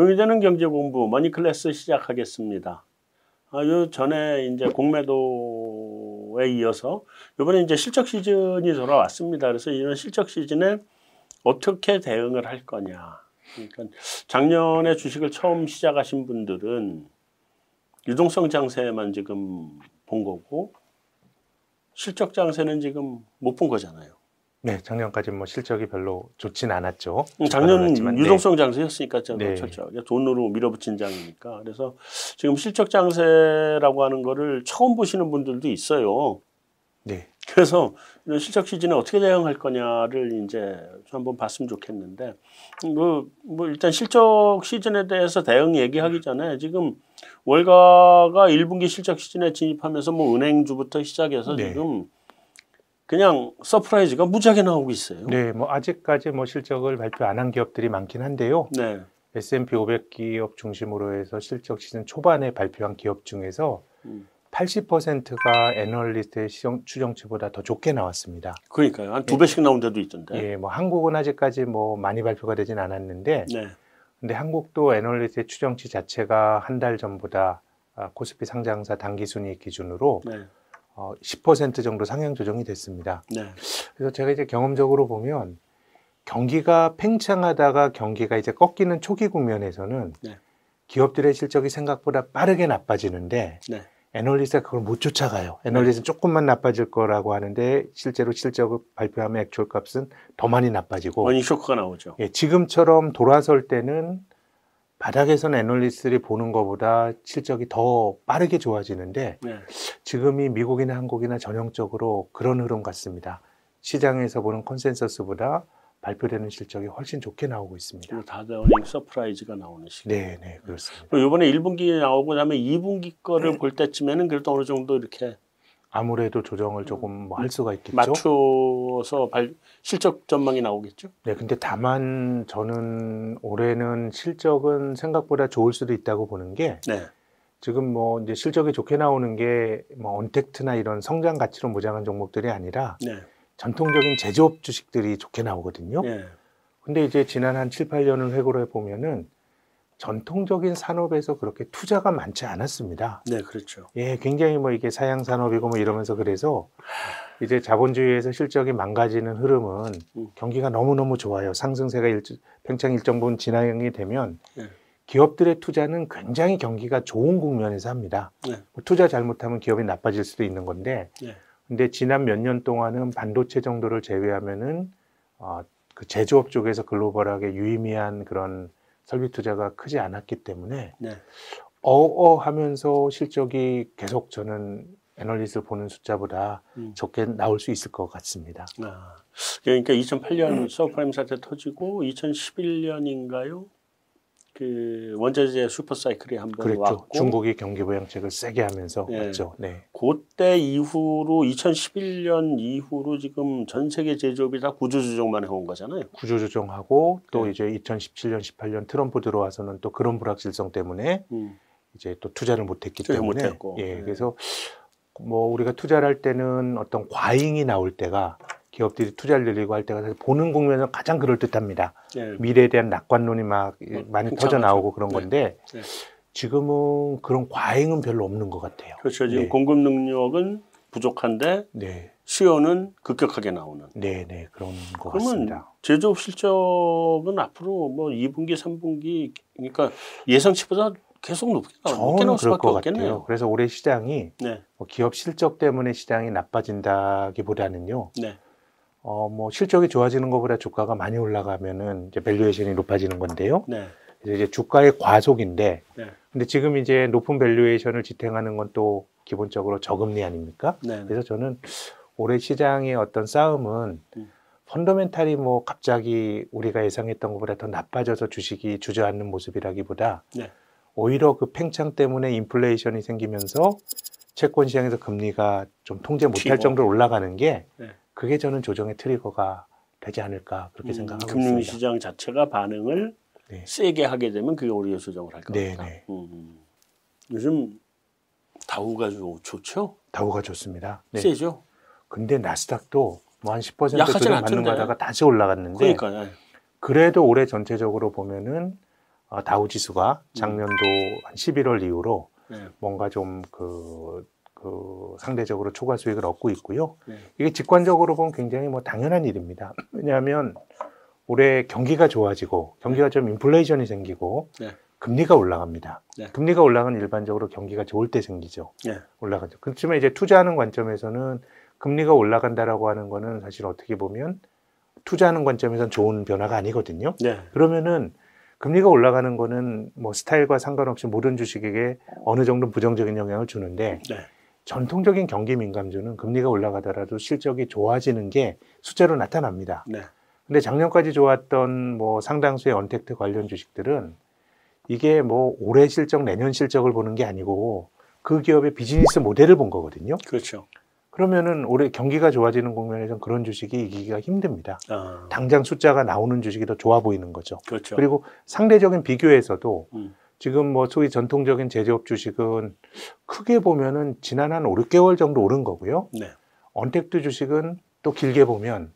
돈이 되는 경제 공부 머니 클래스 시작하겠습니다. 아, 요 전에 이제 공매도에 이어서 이번에 이제 실적 시즌이 돌아왔습니다. 그래서 이런 실적 시즌에 어떻게 대응을 할 거냐. 그러니까 작년에 주식을 처음 시작하신 분들은 유동성 장세만 지금 본 거고 실적 장세는 지금 못 본 거잖아요. 네, 작년까지 뭐 실적이 별로 좋진 않았죠. 음, 작년 네. 유동성 장세였으니까 저 네. 그렇죠. 돈으로 밀어붙인 장이니까. 그래서 지금 실적 장세라고 하는 거를 처음 보시는 분들도 있어요. 네. 그래서 이런 실적 시즌에 어떻게 대응할 거냐를 이제 좀 한번 봤으면 좋겠는데 뭐, 뭐 일단 실적 시즌에 대해서 대응 얘기하기 전에 지금 월가가 1분기 실적 시즌에 진입하면서 뭐 은행주부터 시작해서 네. 지금 그냥 surprise가 무지하게 나오고 있어요. 네, 뭐 아직까지 뭐 실적을 발표 안 한 기업들이 많긴 한데요. 네. S&P 500 기업 중심으로 해서 실적 시즌 초반에 발표한 기업 중에서 음. 80%가 애널리스트의 시정, 추정치보다 더 좋게 나왔습니다. 그러니까요. 한두 배씩 나온 데도 있던데. 예, 뭐 한국은 아직까지 뭐 많이 발표가 되진 않았는데, 네. 근데 한국도 애널리스트의 추정치 자체가 한 달 전보다 아, 코스피 상장사 당기 순이익 기준으로 네. 어, 10% 정도 상향 조정이 됐습니다. 네. 그래서 제가 이제 경험적으로 보면 경기가 팽창하다가 경기가 이제 꺾이는 초기 국면에서는 네. 기업들의 실적이 생각보다 빠르게 나빠지는데 네. 애널리스트가 그걸 못 쫓아가요. 애널리스트는 조금만 나빠질 거라고 하는데 실제로 실적을 발표하면 actual 값은 더 많이 나빠지고 earning 쇼크가 나오죠. 예, 지금처럼 돌아설 때는 바닥에서는 애널리스트들이 보는 것보다 실적이 더 빠르게 좋아지는데 네. 지금이 미국이나 한국이나 전형적으로 그런 흐름 같습니다. 시장에서 보는 consensus보다 발표되는 실적이 훨씬 좋게 나오고 있습니다. 다들 earning surprise가 나오는 시기. 네, 네, 그렇습니다. 이번에 1분기 나오고 그다음에 2분기 거를 볼 때쯤에는 그래도 어느 정도 이렇게 아무래도 조정을 조금 뭐 할 수가 있겠죠. 맞춰서 발, 실적 전망이 나오겠죠. 네, 근데 다만 저는 올해는 실적은 생각보다 좋을 수도 있다고 보는 게 네. 지금 뭐 이제 실적이 좋게 나오는 게 뭐 언택트나 이런 성장 가치로 무장한 종목들이 아니라 네. 전통적인 제조업 주식들이 좋게 나오거든요. 네. 근데 이제 지난 한 7, 8년을 회고를 해보면은 전통적인 산업에서 그렇게 투자가 많지 않았습니다. 네, 그렇죠. 예, 굉장히 뭐 이게 사양 산업이고 뭐 이러면서 그래서 이제 자본주의에서 실적이 망가지는 흐름은 음. 경기가 너무너무 좋아요. 상승세가 일, 팽창 일정 부분 진행이 되면 네. 기업들의 투자는 굉장히 경기가 좋은 국면에서 합니다. 네. 뭐 투자 잘못하면 기업이 나빠질 수도 있는 건데 네. 근데 지난 몇 년 동안은 반도체 정도를 제외하면은 어, 그 제조업 쪽에서 글로벌하게 유의미한 그런 설비 투자가 크지 않았기 때문에 네. 어어 하면서 실적이 계속 저는 애널리스트를 보는 숫자보다 음. 적게 나올 수 있을 것 같습니다. 아, 그러니까 2008년 서프라임 사태 터지고 2011년인가요? 그 원자재 슈퍼 사이클이 한번 그랬죠. 왔고 중국이 경기 부양책을 세게 하면서 네. 왔죠. 네. 그때 이후로 2011년 이후로 지금 전 세계 제조업이 다 구조조정만 해온 거잖아요. 구조조정하고 또 네. 이제 2017년, 18년 트럼프 들어와서는 또 그런 불확실성 때문에 음. 이제 또 투자를 못했기 때문에 못했고. 예, 네. 그래서 뭐 우리가 투자를 할 때는 어떤 과잉이 나올 때가 기업들이 투자를 늘리고 할 때가 보는 국면은 가장 그럴 듯합니다. 네. 미래에 대한 낙관론이 막 어, 많이. 터져 나오고 그런 네. 건데 네. 지금은 그런 과잉은 별로 없는 것 같아요. 그렇죠. 지금 네. 공급 능력은 부족한데 네, 수요는 급격하게 나오는. 네, 네 그런 것 그러면 같습니다. 제조업 실적은 앞으로 뭐 2분기, 3분기 그러니까 예상치보다 계속 높게 나올, 높게 나올 수밖에 것 없겠네요. 같아요. 그래서 올해 시장이 네, 뭐 기업 실적 때문에 시장이 나빠진다기보다는요. 네, 어, 뭐 실적이 좋아지는 것보다 주가가 많이 올라가면은 이제 valuation이 높아지는 건데요. 네, 이제 주가의 과속인데, 네. 근데 지금 이제 높은 valuation을 지탱하는 건 또 기본적으로 저금리 아닙니까? 네, 네. 그래서 저는 올해 시장의 어떤 싸움은 음. fundamental이 뭐 갑자기 우리가 예상했던 것보다 더 나빠져서 주식이 주저앉는 모습이라기보다 네. 오히려 그 팽창 때문에 인플레이션이 생기면서 채권 시장에서 금리가 좀 통제 못할. 정도로 올라가는 게 네. 그게 저는 조정의 트리거가 되지 않을까 그렇게 음, 생각하고 금융 있습니다. 시장 자체가 반응을 네. 세게 하게 되면 그게 오히려 조정을 할 네, 겁니다. 네. 음, 음. 요즘 다우가 좋, 좋죠? 다우가 좋습니다. 네. 세죠? 근데 나스닥도 뭐 한 10% 약하진 조정 받는. 거다가 다시 올라갔는데 그러니까 요 그래도 올해 전체적으로 보면은 어, 다우 지수가 작년도 한 11월 이후로 네. 뭔가 좀 그 그 상대적으로 초과 수익을 얻고 있고요. 네. 이게 직관적으로 보면 굉장히 뭐 당연한 일입니다. 왜냐하면 올해 경기가 좋아지고 경기가 좀 인플레이션이 생기고 네. 금리가 올라갑니다. 네. 금리가 올라가면 일반적으로 경기가 좋을 때 생기죠. 네. 올라가죠. 그렇지만 이제 투자하는 관점에서는 금리가 올라간다라고 하는 거는 사실 어떻게 보면 투자하는 관점에서는 좋은 변화가 아니거든요. 네. 그러면은 금리가 올라가는 거는 뭐 스타일과 상관없이 모든 주식에게 어느 정도 부정적인 영향을 주는데 네. 전통적인 경기 민감주는 금리가 올라가더라도 실적이 좋아지는 게 숫자로 나타납니다. 네. 근데 작년까지 좋았던 뭐 상당수의 언택트 관련 주식들은 이게 뭐 올해 실적, 내년 실적을 보는 게 아니고 그 기업의 비즈니스 모델을 본 거거든요. 그렇죠. 그러면은 올해 경기가 좋아지는 국면에서는 그런 주식이 이기기가 힘듭니다. 아, 당장 숫자가 나오는 주식이 더 좋아 보이는 거죠. 그렇죠. 그리고 상대적인 비교에서도 음. 지금 뭐 소위 전통적인 제조업 주식은 크게 보면은 지난 한 5, 6개월 정도 오른 거고요. 네. 언택트 주식은 또 길게 보면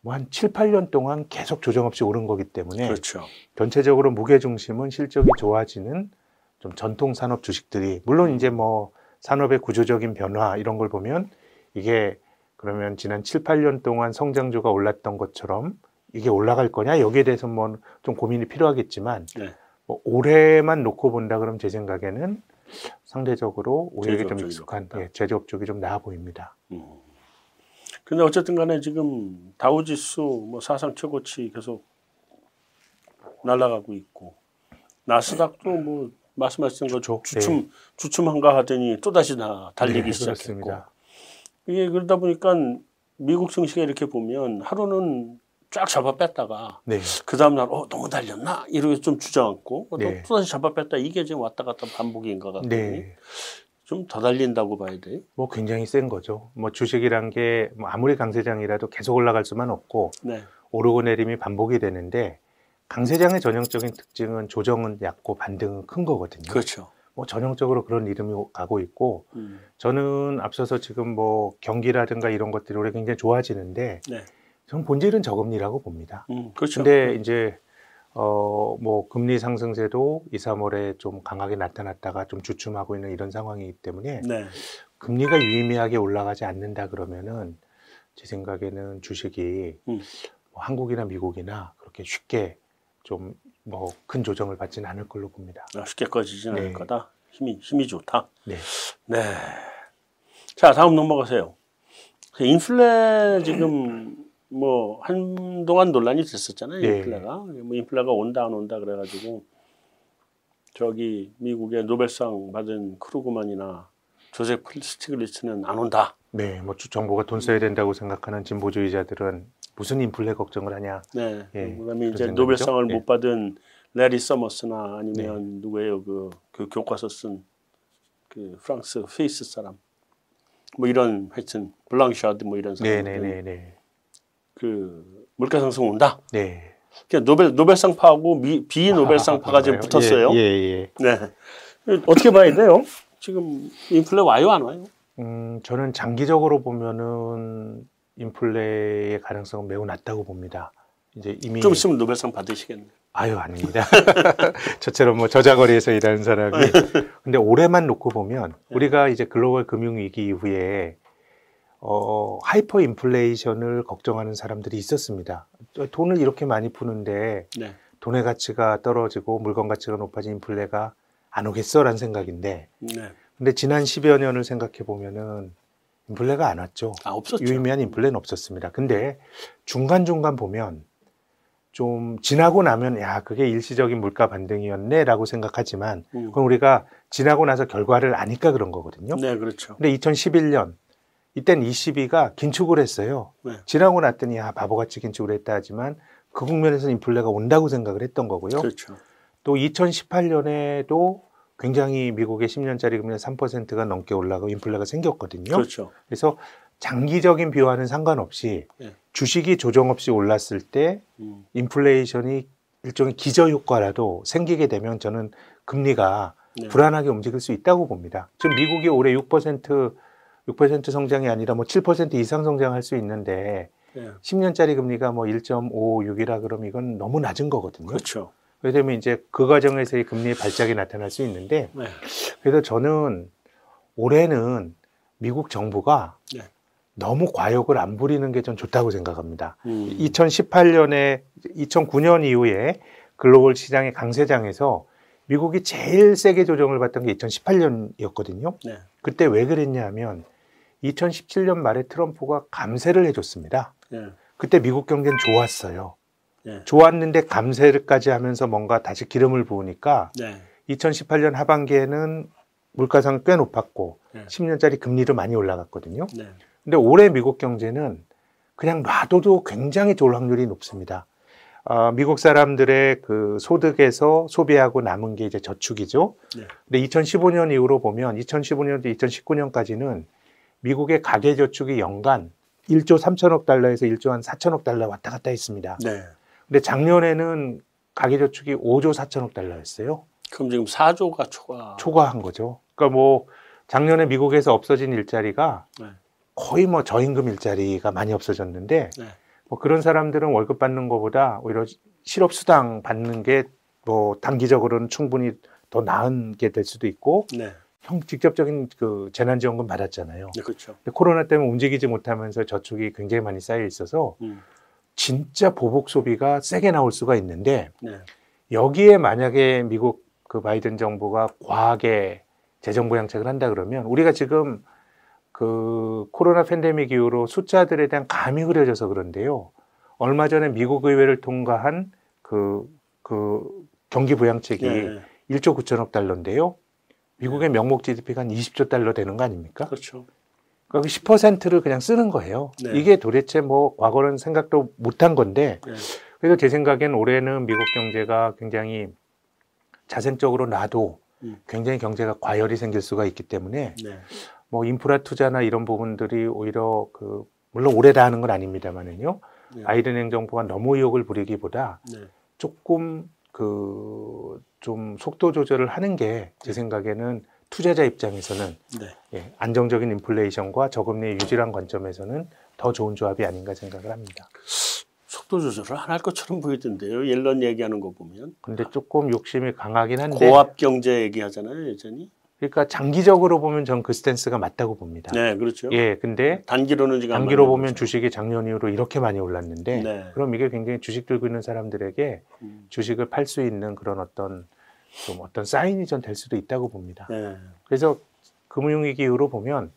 뭐 한 7, 8년 동안 계속 조정 없이 오른 거기 때문에 그렇죠. 전체적으로 무게 중심은 실적이 좋아지는 좀 전통 산업 주식들이 물론 이제 뭐 산업의 구조적인 변화 이런 걸 보면 이게 그러면 지난 7, 8년 동안 성장주가 올랐던 것처럼 이게 올라갈 거냐 여기에 대해서 뭐 좀 고민이 필요하겠지만 네. 뭐 올해만 놓고 본다 그러면 제 생각에는 상대적으로 우리에게 좀 익숙한. 예, 제조업 쪽이 좀 나아 보입니다. 음. 근데 어쨌든 간에 지금 다우지수 뭐 사상 최고치 계속 날아가고 있고 나스닥도 뭐 말씀하신 거. 주춤 주춤한가 하더니 또 다시 나 달리기 네, 시작했고 그렇습니다. 이게 그러다 보니까 미국 증시가 이렇게 보면 하루는 쫙 잡아 뺐다가 네. 그 다음날 어 너무 달렸나 이렇게 좀 주저앉고 어, 네. 또 다시 잡아 뺐다 이게 지금 왔다 갔다 반복인 것 같더니 네. 좀더 달린다고 봐야 돼요. 뭐 굉장히 센 거죠. 뭐 주식이란 게뭐 아무리 강세장이라도 계속 올라갈 수만 없고 네, 오르고 내림이 반복이 되는데 강세장의 전형적인 특징은 조정은 얕고 반등은 큰 거거든요. 그렇죠. 뭐 전형적으로 그런 이름이 가고 있고 음, 저는 앞서서 지금 뭐 경기라든가 이런 것들이 올해 굉장히 좋아지는데 네, 저는 본질은 저금리라고 봅니다. 음, 그렇죠. 근데 이제 어 뭐 금리 상승세도 2, 3월에 좀 강하게 나타났다가 좀 주춤하고 있는 이런 상황이기 때문에 네, 금리가 유의미하게 올라가지 않는다 그러면은 제 생각에는 주식이 음. 뭐 한국이나 미국이나 그렇게 쉽게 좀 뭐 큰 조정을 받지는 않을 걸로 봅니다. 아, 쉽게 꺼지진 네. 않을 거다. 힘이 힘이 좋다. 네. 네. 자 다음 넘어가세요. 그 인플레 지금 뭐 한동안 논란이 됐었잖아요. 네. 인플레가 뭐 인플레가 온다 안 온다 그래가지고 저기 미국의 노벨상 받은 크루그만이나 조셉 스티글리츠는 안 온다. 네, 뭐 주- 정부가 돈 써야 된다고 생각하는 진보주의자들은 무슨 인플레 걱정을 하냐. 네. 예, 그다음에 그런 이제. 노벨상을 예. 못 받은 래리 서머스나 아니면 네. 누구예요 그, 그 교과서 쓴 그 프랑스 base 사람 뭐 이런 하여튼 블랑샤드 뭐 이런 네, 사람들 네, 네, 네. 그 물가 상승 온다. 네. 그냥 노벨 노벨상파하고 미, 비노벨상파가 지금 그런가요? 붙었어요. 예, 예, 예. 네. 어떻게 봐야 돼요? 지금 인플레 와요 안 와요? 음, 저는 장기적으로 보면은 인플레의 가능성은 매우 낮다고 봅니다. 이제 이미 좀 있으면 노벨상 받으시겠네. 아유 아닙니다. 저처럼 뭐 저잣거리에서 일하는 사람이 근데 올해만 놓고 보면 우리가 이제 글로벌 금융 위기 이후에 어 하이퍼 인플레이션을 걱정하는 사람들이 있었습니다. 돈을 이렇게 많이 푸는데 네. 돈의 가치가 떨어지고 물건 가치가 높아진 인플레가 안 오겠어라는 생각인데 네. 근데 지난 10여 년을 생각해 보면은 인플레가 안 왔죠. 아 없었죠. 유의미한 인플레는 없었습니다. 근데 중간중간 보면 좀 지나고 나면 야 그게 일시적인 물가 반등이었네라고 생각하지만 음. 그건 우리가 지나고 나서 결과를 아니까 그런 거거든요. 네 그렇죠. 근데 2011년 이땐 ECB가 긴축을 했어요. 네. 지나고 났더니 아 바보같이 긴축을 했다 하지만 그 국면에서 인플레가 온다고 생각을 했던 거고요. 그렇죠. 또 2018년에도 굉장히 미국의 10년짜리 금리 3%가 넘게 올라가고 인플레가 생겼거든요. 그렇죠. 그래서 장기적인 비화는 상관없이 예. 주식이 조정 없이 올랐을 때 음. 인플레이션이 일종의 기저 효과라도 생기게 되면 저는 금리가 네. 불안하게 움직일 수 있다고 봅니다. 지금 미국이 올해 6% 6% 성장이 아니라 뭐 7% 이상 성장할 수 있는데 네. 10년짜리 금리가 뭐 1.56이라 그러면 이건 너무 낮은 거거든요. 그렇죠. 그러면 이제 그 과정에서의 금리의 발작이 나타날 수 있는데 네. 그래서 저는 올해는 미국 정부가 네. 너무 과욕을 안 부리는 게 전 좋다고 생각합니다. 음. 2018년에 2009년 이후에 글로벌 시장의 강세장에서 미국이 제일 세게 조정을 받던 게 2018년이었거든요. 네. 그때 왜 그랬냐 하면 2017년 말에 트럼프가 감세를 해줬습니다. 네. 그때 미국 경제는 좋았어요. 네. 좋았는데 감세까지 하면서 뭔가 다시 기름을 부으니까 네. 2018년 하반기에는 물가상 꽤 높았고 네. 10년짜리 금리도 많이 올라갔거든요. 네. 근데 올해 미국 경제는 그냥 놔둬도 굉장히 좋을 확률이 높습니다. 어, 미국 사람들의 그 소득에서 소비하고 남은 게 이제 저축이죠. 네. 근데 2015년 이후로 보면 2015년부터 2019년까지는 미국의 가계 저축이 연간 1조 3천억 달러에서 1조 한 4천억 달러 왔다 갔다 했습니다. 네. 근데 작년에는 가계 저축이 5조 4천억 달러였어요. 그럼 지금 4조가 초과. 초과한 거죠. 그러니까 뭐 작년에 미국에서 없어진 일자리가 네. 거의 뭐 저임금 일자리가 많이 없어졌는데 네. 뭐 그런 사람들은 월급 받는 것보다 오히려 실업 수당 받는 게 뭐 단기적으로는 충분히 더 나은 게 될 수도 있고 네. 형 직접적인 그 재난지원금 받았잖아요. 네. 그렇죠. 코로나 때문에 움직이지 못하면서 저축이 굉장히 많이 쌓여 있어서 음. 진짜 보복 소비가 세게 나올 수가 있는데 네. 여기에 만약에 미국 그 바이든 정부가 과하게 재정 부양책을 한다 그러면 우리가 지금 그 코로나 팬데믹 이후로 숫자들에 대한 감이 흐려져서 그런데요. 얼마 전에 미국 의회를 통과한 그, 그 경기 부양책이 네. 1조 9천억 달러인데요. 미국의 명목 GDP가 한 20조 달러 되는 거 아닙니까? 그렇죠. 그러니까 10%를 그냥 쓰는 거예요. 네. 이게 도대체 뭐 과거는 생각도 못한 건데 네. 그래서 제 생각엔 올해는 미국 경제가 굉장히 자생적으로 놔도 음. 굉장히 경제가 과열이 생길 수가 있기 때문에 네. 뭐 인프라 투자나 이런 부분들이 오히려 그 물론 올해 다 하는 건 아닙니다만은요. 네. 바이든 행정부가 너무 의욕을 부리기보다 네. 조금 그 좀 속도 조절을 하는 게 제 생각에는 투자자 입장에서는 네. 예, 안정적인 인플레이션과 저금리 유지란 관점에서는 더 좋은 조합이 아닌가 생각을 합니다. 속도 조절을 안 할 것처럼 보이던데요. 옐런 얘기하는 거 보면 근데 조금 욕심이 강하긴 한데 고압 경제 얘기하잖아요. 여전히. 그러니까 장기적으로 보면 전 그 스탠스가 맞다고 봅니다. 네, 그렇죠. 예, 근데 단기로는 지금 안 단기로 보면 거죠. 주식이 작년 이후로 이렇게 많이 올랐는데 네. 그럼 이게 굉장히 주식 들고 있는 사람들에게 음. 주식을 팔 수 있는 그런 어떤 좀 어떤 사인이 전 될 수도 있다고 봅니다. 네. 그래서 금융위기 이후로 보면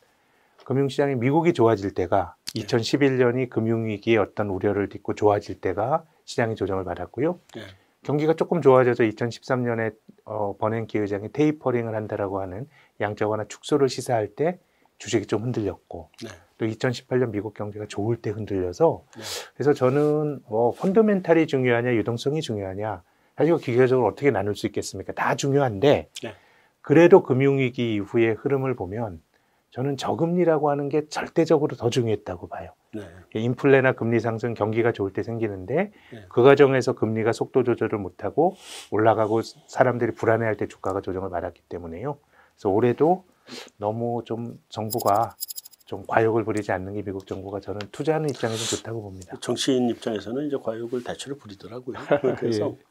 금융시장이 미국이 좋아질 때가 네. 2011년이 금융위기의 어떤 우려를 딛고 좋아질 때가 시장이 조정을 받았고요. 네. 경기가 조금 좋아져서 2013년에 어, 버냉키 의장이 테이퍼링을 한다라고 하는 양적 완화 축소를 시사할 때 주식이 좀 흔들렸고 네. 또 2018년 미국 경제가 좋을 때 흔들려서 네. 그래서 저는 뭐 펀더멘탈이 중요하냐 유동성이 중요하냐 사실 기계적으로 어떻게 나눌 수 있겠습니까? 다 중요한데 네. 그래도 금융위기 이후의 흐름을 보면 저는 저금리라고 하는 게 절대적으로 더 중요했다고 봐요. 네. 인플레나 금리 상승 경기가 좋을 때 생기는데 네. 그 과정에서 금리가 속도 조절을 못하고 올라가고 사람들이 불안해할 때 주가가 조정을 받았기 때문에요. 그래서 올해도 너무 좀 정부가 좀 과욕을 부리지 않는 게 미국 정부가 저는 투자하는 입장에서 좋다고 봅니다. 정치인 입장에서는 이제 과욕을 대체로 부리더라고요. 그래서 예.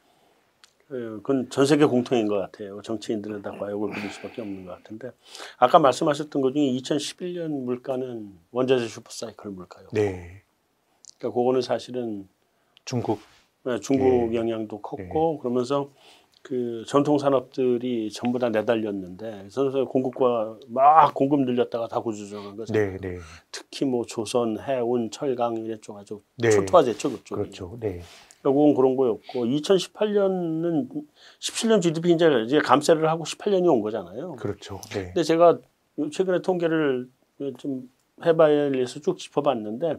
그, 그건 전 세계 공통인 것 같아요. 정치인들은 다 과욕을 부릴 수밖에 없는 것 같은데 아까 말씀하셨던 것 중에 2011년 물가는 원자재 슈퍼사이클 물가요. 네, 그러니까 그거는 사실은 중국 네, 중국 예. 영향도 컸고 그러면서 그 전통 산업들이 전부 다 내달렸는데 그래서 공급과 막 공급 늘렸다가 다 구조조정한 거죠. 네, 네, 특히 뭐 조선, 해운, 철강 이쪽 아주 네. 초토화됐죠 그쪽이. 그렇죠. 네, 결국은 그런 거였고 2018년은 17년 GDP 이제 이제 감세를 하고 18년이 온 거잖아요. 그렇죠. 네, 근데 제가 최근에 통계를 좀 해봐야 해서 쭉 짚어봤는데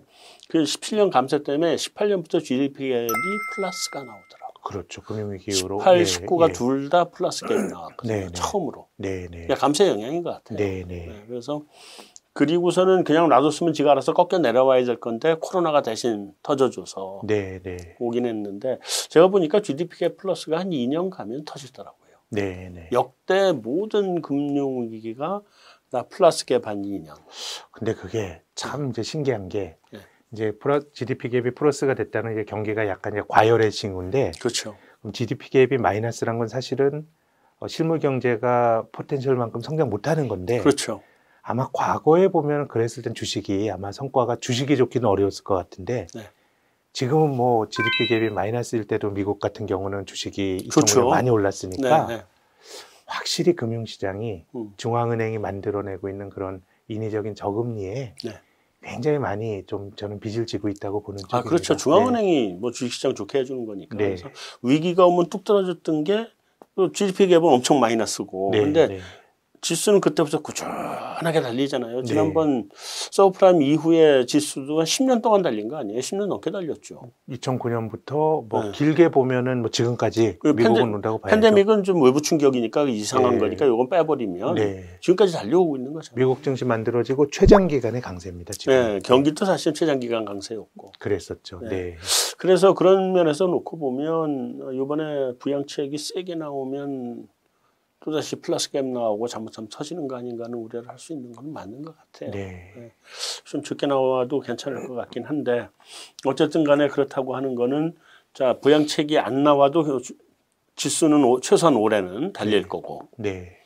그 17년 감세 때문에 18년부터 GDP 갭이 플러스가 나오더라고. 그렇죠. 금융위기 이후로 18, 예, 19가 예. 둘다 플러스 갭이 나왔거든요. 네, 네. 처음으로. 네, 네, 그러니까 감세 영향인 것 같아요. 네, 네, 네, 그래서 그리고서는 그냥 놔뒀으면 지가 알아서 꺾여 내려와야 될 건데 코로나가 대신 터져줘서 네, 네, 오긴 했는데 제가 보니까 GDP 갭 플러스가 한 2년 가면 터지더라고요. 네, 네. 역대 모든 금융 위기가 다 플러스 갭한 2년. 근데 그게 참 이제 신기한 게 네. 이제 GDP 갭이 플러스가 됐다는 게 경기가 약간 이제 과열의 징후인데 그렇죠. 그럼 GDP 갭이 마이너스란 건 사실은 어, 실물 경제가 포텐셜만큼 성장 못하는 건데 그렇죠. 아마 과거에 보면 그랬을 땐 주식이 아마 성과가 주식이 좋기는 어려웠을 것 같은데 네. 지금은 뭐 GDP 갭이 마이너스일 때도 미국 같은 경우는 주식이 그렇죠. 2000년에 많이 올랐으니까 네, 네. 확실히 금융시장이 음. 중앙은행이 만들어내고 있는 그런 인위적인 저금리에 네. 굉장히 많이 좀 저는 빚을 지고 있다고 보는 쪽입니다. 아 그렇죠. 중앙은행이 뭐 주식시장 좋게 해주는 거니까. 네. 그래서 위기가 오면 뚝 떨어졌던 게 GDP 갭은 엄청 마이너스고. 네, 근데 네. 지수는 그때부터 꾸준하게 달리잖아요. 네. 지난번 서브프라임 이후에 지수도 한 10년 동안 달린 거 아니에요? 10년 넘게 달렸죠. 2009년부터 뭐 네. 길게 보면은 뭐 지금까지 그 미국은 온다고 봐야죠. 팬데믹은 좀 외부 충격이니까 이상한 네. 거니까 이건 빼버리면 네. 지금까지 달려오고 있는 거죠. 미국 증시 만들어지고 최장 기간의 강세입니다. 지금. 네, 경기도 사실 최장기간 강세였고. 그랬었죠. 네. 네. 그래서 그런 면에서 놓고 보면 이번에 부양책이 세게 나오면 또다시 플러스 갭 나오고 잘못하면 터지는 거 아닌가 하는 우려를 할 수 있는 건 맞는 것 같아요. 네. 좀 적게 나와도 괜찮을 것 같긴 한데 어쨌든 간에 그렇다고 하는 거는 자 부양책이 안 나와도 주- 지수는 오- 최소한 올해는 달릴 네. 거고 네.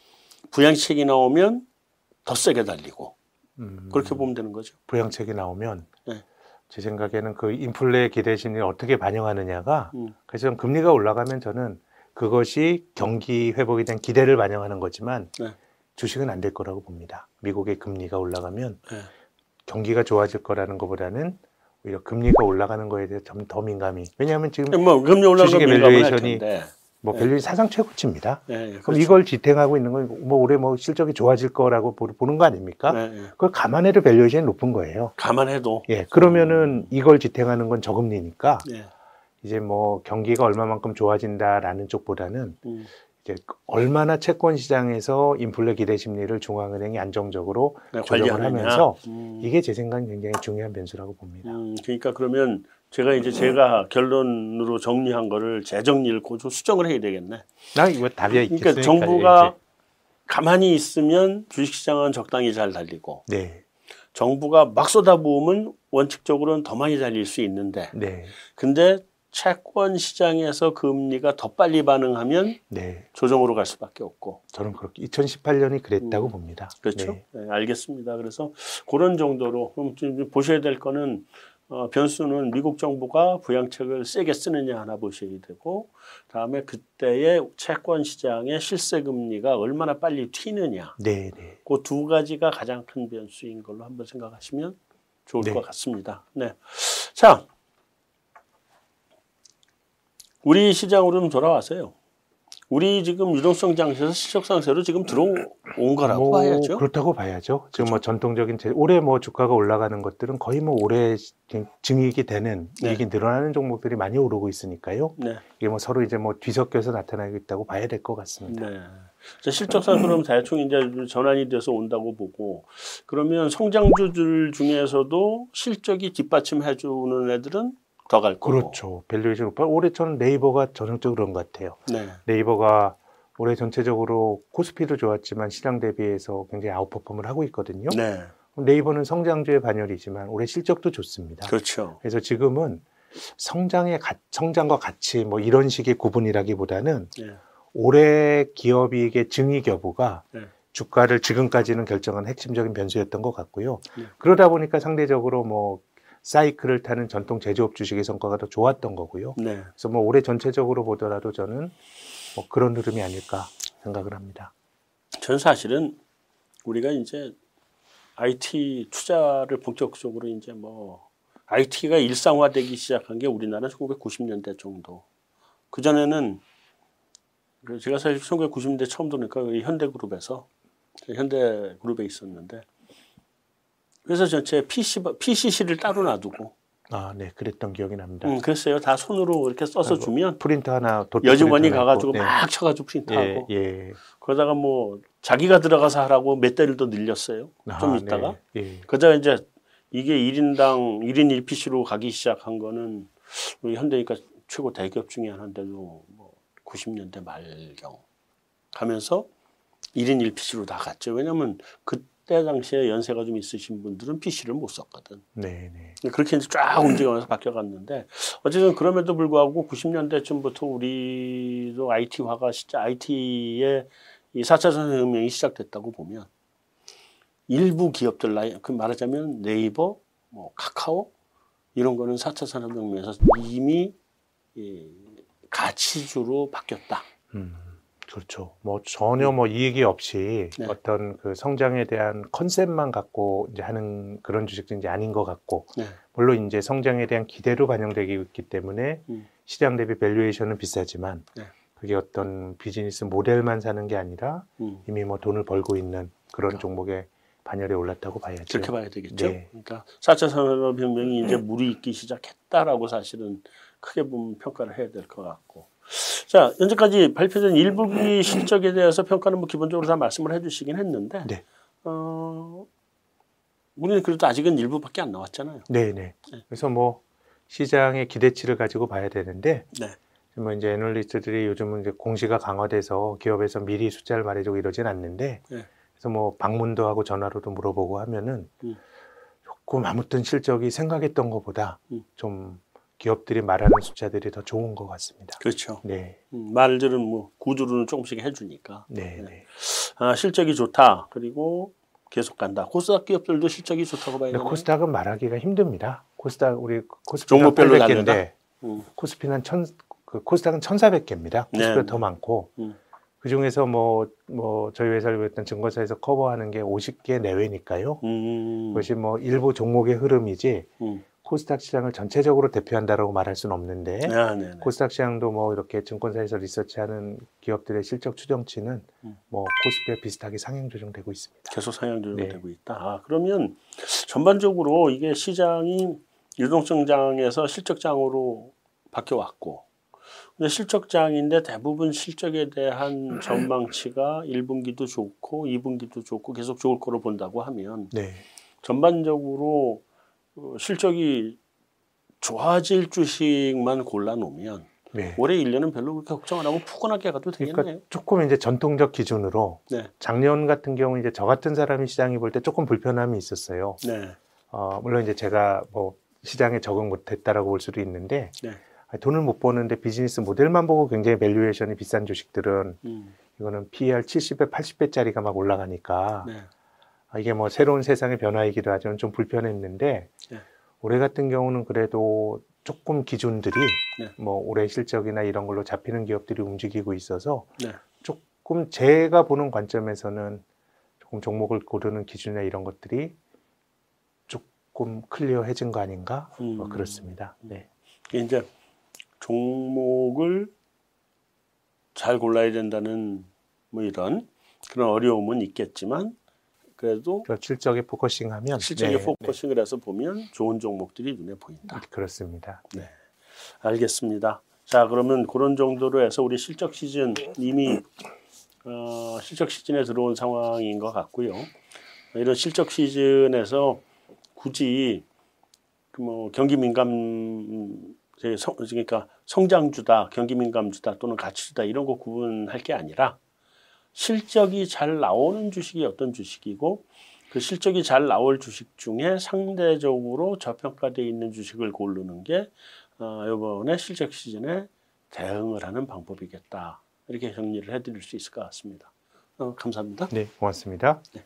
부양책이 나오면 더 세게 달리고 음, 그렇게 보면 되는 거죠. 부양책이 나오면 네. 제 생각에는 그 인플레 기대 심리를 어떻게 반영하느냐가 음. 그래서 금리가 올라가면 저는 그것이 경기 회복에 대한 기대를 반영하는 거지만 네. 주식은 안 될 거라고 봅니다. 미국의 금리가 올라가면 네. 경기가 좋아질 거라는 것보다는 오히려 금리가 올라가는 거에 대해 좀더 민감히. 왜냐하면 지금 뭐 금리 올라가면 주식의 valuation이. 뭐 네. value이 사상 최고치입니다. 네, 그럼 그렇죠. 이걸 지탱하고 있는 건 뭐 올해 뭐 실적이 좋아질 거라고 보- 보는 거 아닙니까? 네, 네. 그걸 감안해도 valuation이 높은 거예요. 감안해도 예, 그러면은 이걸 지탱하는 건 저금리니까 네. 이제 뭐 경기가 얼마만큼 좋아진다라는 쪽보다는 음. 이제 얼마나 채권 시장에서 인플레 기대 심리를 중앙은행이 안정적으로 네, 조정을. 하면서 음. 이게 제 생각엔 굉장히 중요한 변수라고 봅니다. 음, 그러니까 그러면 제가 이제 제가 결론으로 정리한 거를 재정리를 고조 수정을 해야 되겠네. 나 이거 답이 있겠으니까 그러니까 정부가 가만히 있으면 주식시장은 적당히 잘 달리고 이제. 네, 정부가 막 쏟아부으면 원칙적으로는 더 많이 달릴 수 있는데 네, 근데 채권 시장에서 금리가 더 빨리 반응하면 네. 조정으로 갈 수밖에 없고 저는 그렇게 2018년이 그랬다고 음, 봅니다. 그렇죠. 네. 네, 알겠습니다. 그래서 그런 정도로 그럼 좀 보셔야 될 거는 어, 변수는 미국 정부가 부양책을 세게 쓰느냐 하나 보셔야 되고 다음에 그때의 채권 시장의 실세 금리가 얼마나 빨리 튀느냐 네, 네. 그 두 가지가 가장 큰 변수인 걸로 한번 생각하시면 좋을 네. 것 같습니다. 네. 자, 우리 시장으로 좀 돌아와서요. 우리 지금 유동성 장세에서 실적 상세로 지금 들어온 거라고 뭐 봐야죠. 그렇다고 봐야죠. 지금 뭐 전통적인 제, 올해 뭐 주가가 올라가는 것들은 거의 뭐 올해 증익이 되는 네. 이익이 늘어나는 종목들이 많이 오르고 있으니까요. 네. 이게 뭐 서로 이제 뭐 뒤섞여서 나타나고 있다고 봐야 될 것 같습니다. 네. 자, 실적 상수는 대충 이제 전환이 돼서 온다고 보고 그러면 성장주들 중에서도 실적이 뒷받침해 주는 애들은 더 갈 거고. 그렇죠. valuation 오빠 올해 저는 네이버가 전형적으로 그런 것 같아요. 네. 네이버가 올해 전체적으로 코스피도 좋았지만 시장 대비해서 굉장히 아웃퍼폼을 하고 있거든요. 네. 네이버는 성장주의 반열이지만 올해 실적도 좋습니다. 그렇죠. 그래서 지금은 성장의 가, 성장과 가치 뭐 이런 식의 구분이라기보다는 네. 올해 기업이익의 증익 여부가 네. 주가를 지금까지는 결정한 핵심적인 변수였던 것 같고요. 네. 그러다 보니까 상대적으로 뭐 사이클을 타는 전통 제조업 주식의 성과가 더 좋았던 거고요. 네. 그래서 뭐 올해 전체적으로 보더라도 저는 뭐 그런 흐름이 아닐까 생각을 합니다. 전 사실은 우리가 이제 IT 투자를 본격적으로 이제 뭐 IT가 일상화되기 시작한 게 우리나라 1990년대 정도. 그 전에는 그 제가 사실 1990년대 처음 들으니까 이 현대그룹에서 현대그룹에 있었는데 회사 전체 PC PCC를 따로 놔두고 아, 네, 그랬던 기억이 납니다. 음, 그랬어요. 다 손으로 이렇게 써서 주면 프린터 하나 여직원이 가가지고 네. 막 쳐가지고 프린트하고 예, 예. 그러다가 뭐 자기가 들어가서 하라고 몇 대를 더 늘렸어요. 좀 아, 있다가 네, 예. 그러다가 이제 이게 1인당 1인 1PC로 가기 시작한 거는 우리 현대니까 최고 대기업 중에 하나인데도 뭐 90년대 말경 가면서 1인 1PC로 다 갔죠. 왜냐하면 그 때 당시에 연세가 좀 있으신 분들은 PC를 못 썼거든. 네, 네. 그렇게 이제 쫙 움직여서 바뀌어갔는데 어쨌든 그럼에도 불구하고 90년대쯤부터 우리도 IT화가 진짜 IT의 이 4차 산업혁명이 시작됐다고 보면 일부 기업들 나이 그 말하자면 네이버, 뭐 카카오 이런 거는 4차 산업혁명에서 이미 이 가치주로 바뀌었다. 음, 그렇죠. 뭐 전혀 뭐 이익이 없이 네. 어떤 그 성장에 대한 컨셉만 갖고 이제 하는 그런 주식도 이제 아닌 것 같고 네. 물론 이제 성장에 대한 기대로 반영되기 있기 때문에 음. 시장 대비 밸류에이션은 비싸지만 네. 그게 어떤 비즈니스 모델만 사는 게 아니라 음. 이미 뭐 돈을 벌고 있는 그런 그러니까. 종목에 반열에 올랐다고 봐야죠. 그렇게 봐야 되겠죠. 네. 그러니까 4차 산업혁명이 이제 물이 있기 시작했다라고 사실은 크게 보면 평가를 해야 될 것 같고. 자, 현재까지 발표된 1분기 실적에 대해서 평가는 뭐 기본적으로 다 말씀을 해주시긴 했는데, 네. 어, 우리는 그래도 아직은 일부밖에 안 나왔잖아요. 네, 네. 네. 그래서 뭐 시장의 기대치를 가지고 봐야 되는데 네. 뭐 이제 애널리스트들이 요즘은 이제 공시가 강화돼서 기업에서 미리 숫자를 말해주고 이러진 않는데 네. 그래서 뭐 방문도 하고 전화로도 물어보고 하면은 음. 조금 아무튼 실적이 생각했던 것보다 음. 좀 기업들이 말하는 숫자들이 더 좋은 것 같습니다. 그렇죠. 네, 음, 말들은 뭐 구조로는 조금씩 해주니까. 네, 네. 네. 아, 실적이 좋다. 그리고 계속 간다. 코스닥 기업들도 실적이 좋다고 봐야 되나요? 코스닥은 말하기가 힘듭니다. 코스닥 우리 코스피가 종목별로 800개인데 나눈다? 음, 코스피는 천, 그 코스닥은 1,400개입니다. 코스피가 네. 더 많고 음. 그 중에서 뭐, 뭐 저희 회사를 했던 증권사에서 커버하는 게 50개 내외니까요. 음, 그것이 뭐 일부 종목의 흐름이지 음. 코스닥 시장을 전체적으로 대표한다라고 말할 수는 없는데 아. 코스닥 시장도 뭐 이렇게 증권사에서 리서치하는 기업들의 실적 추정치는 음. 뭐 코스피와 비슷하게 상향 조정되고 있습니다. 계속 상향 네. 조정되고 있다. 아, 그러면 전반적으로 이게 시장이 유동성장에서 실적장으로 바뀌어 왔고, 근데 실적장인데 대부분 실적에 대한 전망치가 1분기도 좋고 2분기도 좋고 계속 좋을 거로 본다고 하면 네, 전반적으로 어, 실적이 좋아질 주식만 골라 놓으면 네. 올해 1년은 별로 그렇게 걱정 안 하고 푸근하게 가도 되겠네요. 그러니까 조금 이제 전통적 기준으로 네. 작년 같은 경우 이제 저 같은 사람이 시장이 볼 때 조금 불편함이 있었어요. 네. 어, 물론 이제 제가 뭐 시장에 적응 못했다라고 볼 수도 있는데 네. 아, 돈을 못 버는데 비즈니스 모델만 보고 굉장히 valuation이 비싼 주식들은 음, 이거는 PER 70배, 80배짜리가 막 올라가니까 네. 아, 이게 뭐 새로운 세상의 변화이기도 하지만 좀 불편했는데 네. 올해 같은 경우는 그래도 조금 기준들이 네. 뭐 올해 실적이나 이런 걸로 잡히는 기업들이 움직이고 있어서 네. 조금 제가 보는 관점에서는 조금 종목을 고르는 기준이나 이런 것들이 조금 클리어해진 거 아닌가 뭐 음. 그렇습니다. 네. 이제 종목을 잘 골라야 된다는 뭐 이런 그런 어려움은 있겠지만 그래도 실적에 focusing하면 실적에 네, focusing을 해서 보면 좋은 종목들이 눈에 보인다. 네, 그렇습니다. 네. 알겠습니다. 자 그러면 그런 정도로 해서 우리 실적 시즌 이미 어, 실적 시즌에 들어온 상황인 것 같고요. 이런 실적 시즌에서 굳이 그뭐 경기 민감 성, 그러니까 성장주다, 경기 민감주다 또는 가치주다 이런 거 구분할 게 아니라 실적이 잘 나오는 주식이 어떤 주식이고 그 실적이 잘 나올 주식 중에 상대적으로 저평가되어 있는 주식을 고르는 게 어, 이번에 실적 시즌에 대응을 하는 방법이겠다. 이렇게 정리를 해드릴 수 있을 것 같습니다. 어, 감사합니다. 네, 고맙습니다. 네.